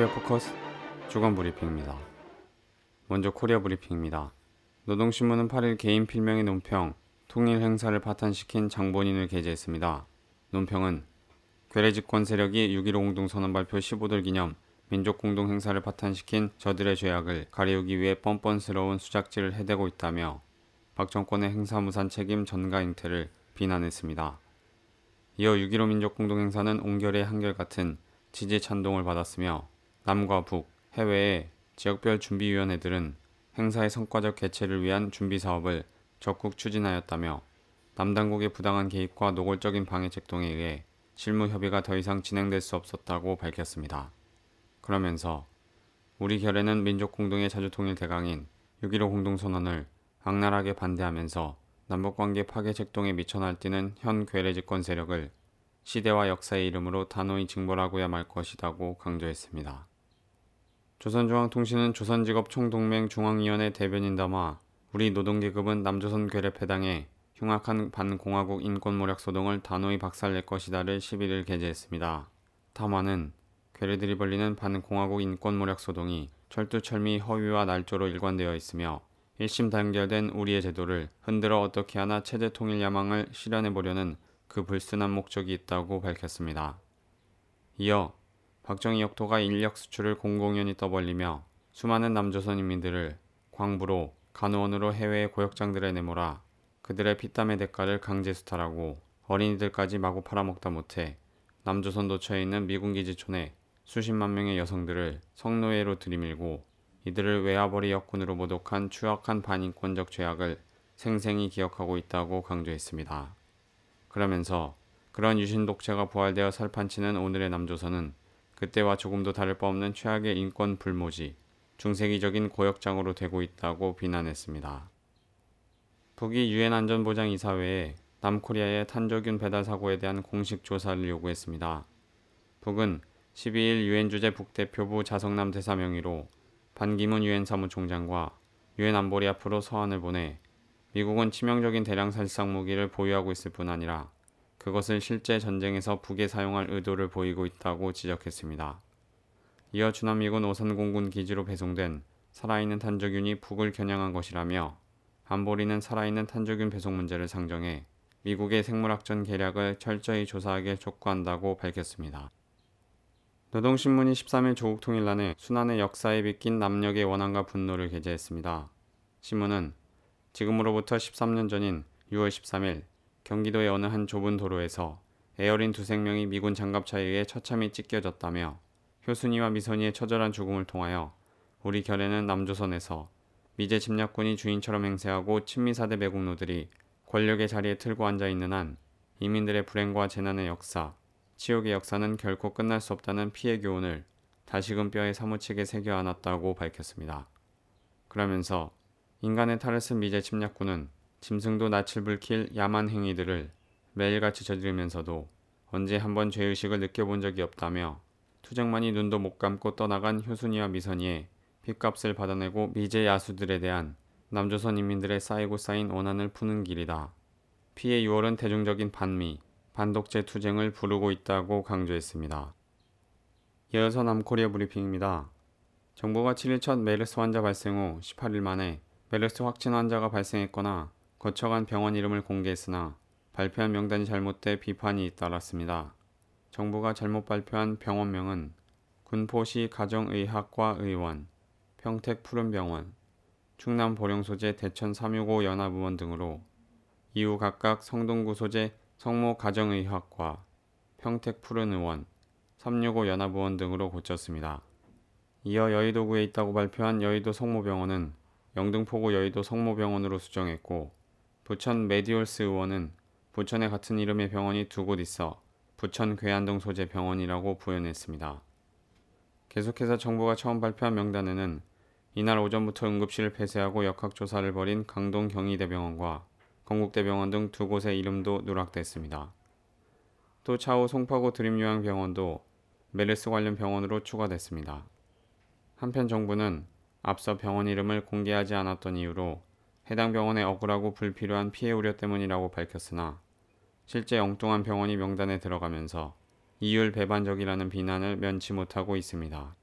코리아 포커스 주간 브리핑입니다. 먼저 코리아 브리핑입니다. 노동신문은 8일 개인 필명의 논평 통일 행사를 파탄시킨 장본인을 게재했습니다. 논평은 괴뢰 집권 세력이 6.15 공동선언 발표 15돌 기념 민족 공동 행사를 파탄시킨 저들의 죄악을 가리우기 위해 뻔뻔스러운 수작질을 해대고 있다며 박 정권의 행사 무산 책임 전가 행태를 비난했습니다. 이어 6.15 민족 공동 행사는 옹결의 한결 같은 지지 찬동을 받았으며 남과 북, 해외의 지역별 준비위원회들은 행사의 성과적 개최를 위한 준비 사업을 적극 추진하였다며 남당국의 부당한 개입과 노골적인 방해책 등에 의해 실무 협의가 더 이상 진행될 수 없었다고 밝혔습니다. 그러면서 우리 결에는 민족 공동의 자주 통일 대강인 6.15 공동선언을 악랄하게 반대하면서 남북관계 파괴 책 동에 미쳐 날뛰는 현 괴뢰 집권 세력을 시대와 역사의 이름으로 단호히 징벌하고야 말 것이다고 강조했습니다. 조선중앙통신은 조선직업총동맹 중앙위원회 대변인 담아 우리 노동계급은 남조선 괴뢰패당에 흉악한 반공화국 인권모략 소동을 단호히 박살낼 것이다를 11일 게재했습니다. 담화는 괴뢰들이 벌리는 반공화국 인권모략 소동이 철두철미 허위와 날조로 일관되어 있으며 일심 단결된 우리의 제도를 흔들어 어떻게 하나 체제 통일 야망을 실현해 보려는 그 불순한 목적이 있다고 밝혔습니다. 이어 박정희 역도가 인력 수출을 공공연히 떠벌리며 수많은 남조선 인민들을 광부로 간호원으로 해외의 고역장들에 내몰아 그들의 피땀의 대가를 강제 수탈하고 어린이들까지 마구 팔아먹다 못해 남조선 도처에 있는 미군 기지촌에 수십만 명의 여성들을 성노예로 들이밀고 이들을 외화벌이 역군으로 모독한 추악한 반인권적 죄악을 생생히 기억하고 있다고 강조했습니다. 그러면서 그런 유신 독재가 부활되어 살판치는 오늘의 남조선은 그때와 조금도 다를 바 없는 최악의 인권 불모지, 중세기적인 고역장으로 되고 있다고 비난했습니다. 북이 유엔 안전보장 이사회에 남코리아의 탄저균 배달 사고에 대한 공식 조사를 요구했습니다. 북은 12일 유엔 주재 북대표부 자성남 대사 명의로 반기문 유엔 사무총장과 유엔 안보리 앞으로 서한을 보내 미국은 치명적인 대량 살상 무기를 보유하고 있을 뿐 아니라 그것을 실제 전쟁에서 북에 사용할 의도를 보이고 있다고 지적했습니다. 이어 주남미군 오산공군 기지로 배송된 살아있는 탄저균이 북을 겨냥한 것이라며 안보리는 살아있는 탄저균 배송 문제를 상정해 미국의 생물학전 계략을 철저히 조사하길 촉구한다고 밝혔습니다. 노동신문이 13일 조국 통일난에 순환의 역사에 비낀 남녘의 원한과 분노를 게재했습니다. 신문은 지금으로부터 13년 전인 6월 13일 경기도의 어느 한 좁은 도로에서 에어린 두 생 명이 미군 장갑차에 의해 처참히 찢겨졌다며 효순이와 미선이의 처절한 죽음을 통하여 우리 결에는 남조선에서 미제 침략군이 주인처럼 행세하고 친미사대 매국노들이 권력의 자리에 틀고 앉아 있는 한 이민들의 불행과 재난의 역사, 치욕의 역사는 결코 끝날 수 없다는 피해 교훈을 다시금 뼈에 사무치게 새겨 안았다고 밝혔습니다. 그러면서 인간의 탈을 쓴 미제 침략군은 짐승도 낯을 불킬 야만 행위들을 매일같이 저지르면서도 언제 한번 죄의식을 느껴본 적이 없다며 투정만이 눈도 못 감고 떠나간 효순이와 미선이의 핏값을 받아내고 미제 야수들에 대한 남조선 인민들의 쌓이고 쌓인 원한을 푸는 길이다. 피해 6월은 대중적인 반미, 반독재 투쟁을 부르고 있다고 강조했습니다. 이어서 남코리아 브리핑입니다. 정부가 7일 첫 메르스 환자 발생 후 18일 만에 메르스 확진 환자가 발생했거나 거쳐간 병원 이름을 공개했으나 발표한 명단이 잘못돼 비판이 잇따랐습니다. 정부가 잘못 발표한 병원명은 군포시 가정의학과 의원, 평택 푸른병원, 충남 보령 소재 대천 365 연합의원 등으로 이후 각각 성동구 소재 성모 가정의학과, 평택 푸른 의원, 365 연합의원 등으로 고쳤습니다. 이어 여의도구에 있다고 발표한 여의도 성모병원은 영등포구 여의도 성모병원으로 수정했고 부천 메디올스 의원은 부천에 같은 이름의 병원이 두 곳 있어 부천 괴안동 소재 병원이라고 부연했습니다. 계속해서 정부가 처음 발표한 명단에는 이날 오전부터 응급실을 폐쇄하고 역학조사를 벌인 강동 경희대병원과 건국대병원 등 두 곳의 이름도 누락됐습니다. 또 차후 송파구 드림요양병원도 메르스 관련 병원으로 추가됐습니다. 한편 정부는 앞서 병원 이름을 공개하지 않았던 이유로 해당 병원에 억울하고 불필요한 피해 우려 때문이라고 밝혔으나 실제 엉뚱한 병원이 명단에 들어가면서 이율 배반적이라는 비난을 면치 못하고 있습니다.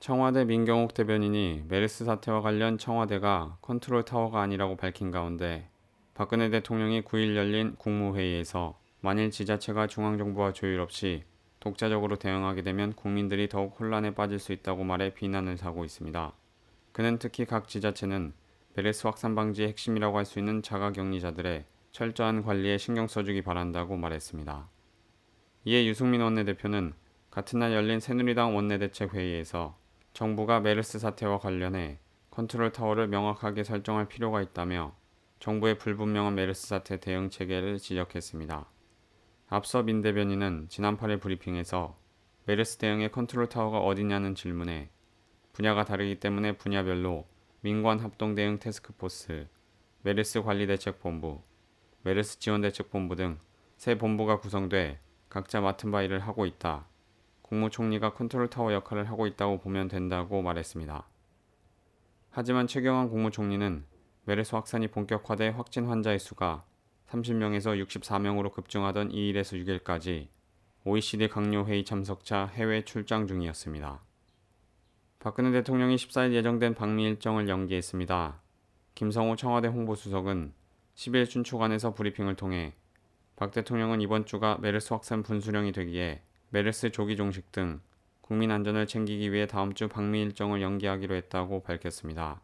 청와대 민경욱 대변인이 메르스 사태와 관련 청와대가 컨트롤 타워가 아니라고 밝힌 가운데 박근혜 대통령이 9일 열린 국무회의에서 만일 지자체가 중앙정부와 조율 없이 독자적으로 대응하게 되면 국민들이 더욱 혼란에 빠질 수 있다고 말해 비난을 사고 있습니다. 그는 특히 각 지자체는 메르스 확산 방지의 핵심이라고 할 수 있는 자가 격리자들의 철저한 관리에 신경 써주기 바란다고 말했습니다. 이에 유승민 원내대표는 같은 날 열린 새누리당 원내대책 회의에서 정부가 메르스 사태와 관련해 컨트롤 타워를 명확하게 설정할 필요가 있다며 정부의 불분명한 메르스 사태 대응 체계를 지적했습니다. 앞서 민 대변인은 지난 8일 브리핑에서 메르스 대응의 컨트롤 타워가 어디냐는 질문에 분야가 다르기 때문에 분야별로 민관 합동 대응 태스크포스, 메르스 관리대책본부, 메르스 지원대책본부 등 세 본부가 구성돼 각자 맡은 바 일을 하고 있다. 국무총리가 컨트롤 타워 역할을 하고 있다고 보면 된다고 말했습니다. 하지만 최경환 국무총리는 메르스 확산이 본격화돼 확진 환자의 수가 30명에서 64명으로 급증하던 2일에서 6일까지 OECD 강요회의 참석차 해외 출장 중이었습니다. 박근혜 대통령이 14일 예정된 방미 일정을 연기했습니다. 김성호 청와대 홍보수석은 10일 춘추관에서 브리핑을 통해 박 대통령은 이번 주가 메르스 확산 분수령이 되기에 메르스 조기 종식 등 국민 안전을 챙기기 위해 다음 주 방미 일정을 연기하기로 했다고 밝혔습니다.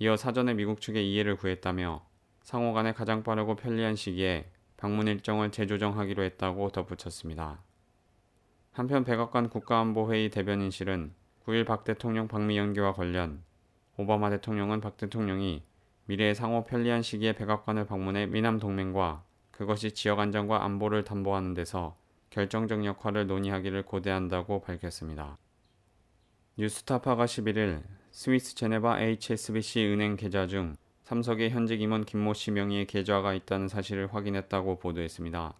이어 사전에 미국 측에 이해를 구했다며 상호 간에 가장 빠르고 편리한 시기에 방문 일정을 재조정하기로 했다고 덧붙였습니다. 한편 백악관 국가안보회의 대변인실은 9일 박 대통령 방미 연기와 관련 오바마 대통령은 박 대통령이 미래의 상호 편리한 시기에 백악관을 방문해 미남 동맹과 그것이 지역 안정과 안보를 담보하는 데서 결정적 역할을 논의하기를 고대한다고 밝혔습니다. 뉴스타파가 11일 스위스 제네바 HSBC 은행 계좌 중 삼성의 현직 임원 김모 씨 명의의 계좌가 있다는 사실을 확인했다고 보도했습니다.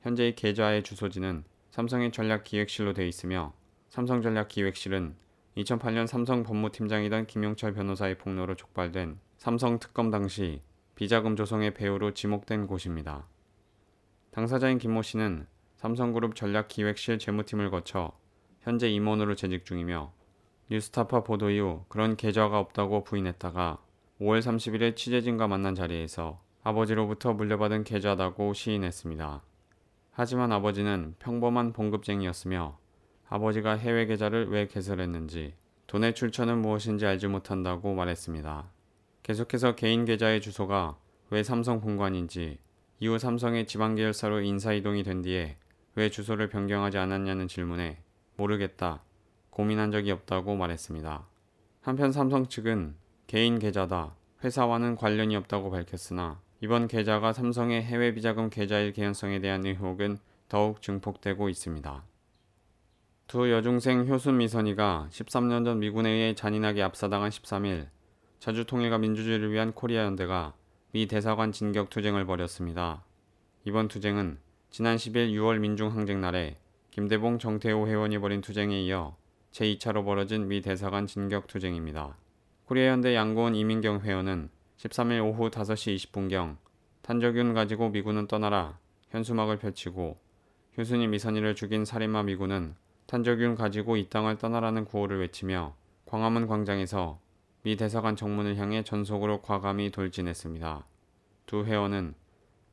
현재 의 계좌의 주소지는 삼성의 전략기획실로 돼 있으며 삼성전략기획실은 2008년 삼성 법무팀장이던 김용철 변호사의 폭로로 촉발된 삼성 특검 당시 비자금 조성의 배우로 지목된 곳입니다. 당사자인 김모 씨는 삼성그룹 전략기획실 재무팀을 거쳐 현재 임원으로 재직 중이며 뉴스타파 보도 이후 그런 계좌가 없다고 부인했다가 5월 30일에 취재진과 만난 자리에서 아버지로부터 물려받은 계좌다고 시인했습니다. 하지만 아버지는 평범한 봉급쟁이였으며 아버지가 해외 계좌를 왜 개설했는지 돈의 출처는 무엇인지 알지 못한다고 말했습니다. 계속해서 개인 계좌의 주소가 왜 삼성 본관인지 이후 삼성의 지방 계열사로 인사 이동이 된 뒤에 왜 주소를 변경하지 않았냐는 질문에 모르겠다. 고민한 적이 없다고 말했습니다. 한편 삼성 측은 개인 계좌다. 회사와는 관련이 없다고 밝혔으나 이번 계좌가 삼성의 해외 비자금 계좌일 개연성에 대한 의혹은 더욱 증폭되고 있습니다. 두 여중생 효순 미선이가 13년 전 미군에 의해 잔인하게 압사당한 13일 자주 통일과 민주주의를 위한 코리아 연대가 미 대사관 진격 투쟁을 벌였습니다. 이번 투쟁은 지난 10일 6월 민중항쟁 날에 김대봉 정태호 회원이 벌인 투쟁에 이어 제2차로 벌어진 미 대사관 진격 투쟁입니다. 코리아 연대 양고은 이민경 회원은 13일 오후 5시 20분경 탄저균 가지고 미군은 떠나라 현수막을 펼치고 효순이 미선이를 죽인 살인마 미군은 탄저균 가지고 이 땅을 떠나라는 구호를 외치며 광화문 광장에서 미 대사관 정문을 향해 전속으로 과감히 돌진했습니다. 두 회원은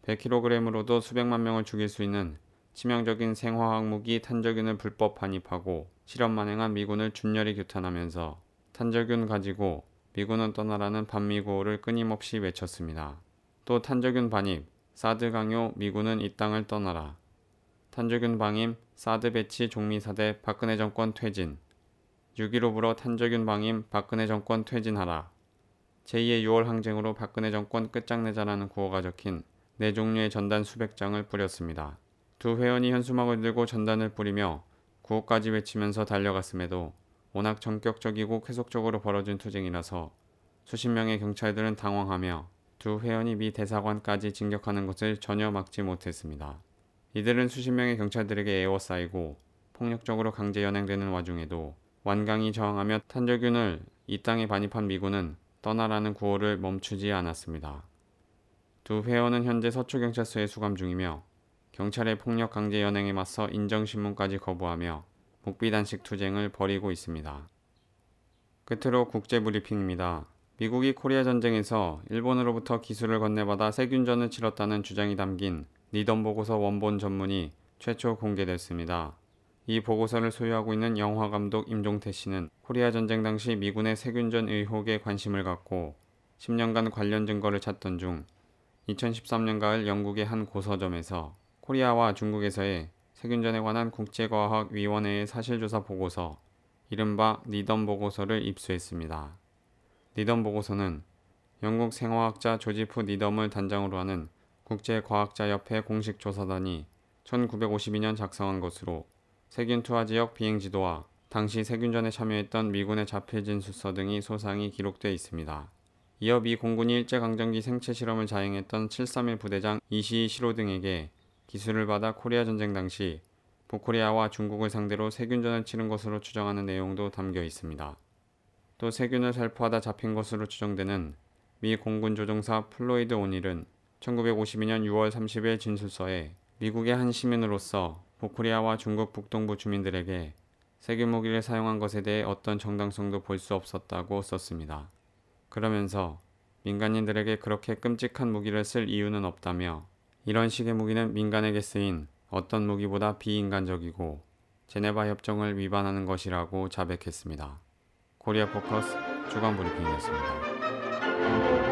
100kg으로도 수백만 명을 죽일 수 있는 치명적인 생화학 무기 탄저균을 불법 반입하고 실험 만행한 미군을 준열히 규탄하면서 탄저균 가지고 미군은 떠나라는 반미 구호를 끊임없이 외쳤습니다. 또 탄저균 반입, 사드 강요 미군은 이 땅을 떠나라. 탄저균 방임, 사드 배치 종미사대 박근혜 정권 퇴진. 6.15 불어 탄저균 방임 박근혜 정권 퇴진하라. 제2의 6월 항쟁으로 박근혜 정권 끝장내자라는 구호가 적힌 네 종류의 전단 수백 장을 뿌렸습니다. 두 회원이 현수막을 들고 전단을 뿌리며 구호까지 외치면서 달려갔음에도 워낙 전격적이고 계속적으로 벌어진 투쟁이라서 수십 명의 경찰들은 당황하며 두 회원이 미 대사관까지 진격하는 것을 전혀 막지 못했습니다. 이들은 수십 명의 경찰들에게 에워싸이고 폭력적으로 강제 연행되는 와중에도 완강히 저항하며 탄저균을 이 땅에 반입한 미군은 떠나라는 구호를 멈추지 않았습니다. 두 회원은 현재 서초경찰서에 수감 중이며 경찰의 폭력 강제 연행에 맞서 인정신문까지 거부하며 묵비단식 투쟁을 벌이고 있습니다. 끝으로 국제 브리핑입니다. 미국이 코리아 전쟁에서 일본으로부터 기술을 건네받아 세균전을 치렀다는 주장이 담긴 니던 보고서 원본 전문이 최초 공개됐습니다. 이 보고서를 소유하고 있는 영화 감독 임종태 씨는 코리아 전쟁 당시 미군의 세균전 의혹에 관심을 갖고 10년간 관련 증거를 찾던 중 2013년 가을 영국의 한 고서점에서 코리아와 중국에서의 세균전에 관한 국제과학위원회의 사실조사 보고서 이른바 니덤 보고서를 입수했습니다. 니덤 보고서는 영국 생화학자 조지프 니덤을 단장으로 하는 국제과학자협회 공식 조사단이 1952년 작성한 것으로 세균 투하 지역 비행 지도와 당시 세균전에 참여했던 미군의 자폐진 수서 등이 소상히 기록돼 있습니다. 이어 미 공군이 일제강점기 생체 실험을 자행했던 731 부대장 이시이 시로 등에게 기술을 받아 코리아 전쟁 당시 북코리아와 중국을 상대로 세균전을 치른 것으로 추정하는 내용도 담겨 있습니다. 또 세균을 살포하다 잡힌 것으로 추정되는 미 공군 조종사 플로이드 오닐은 1952년 6월 30일 진술서에 미국의 한 시민으로서 북코리아와 중국 북동부 주민들에게 세균 무기를 사용한 것에 대해 어떤 정당성도 볼 수 없었다고 썼습니다. 그러면서 민간인들에게 그렇게 끔찍한 무기를 쓸 이유는 없다며 이런 식의 무기는 민간에게 쓰인 어떤 무기보다 비인간적이고 제네바 협정을 위반하는 것이라고 자백했습니다. 코리아 포커스 주간 브리핑이었습니다.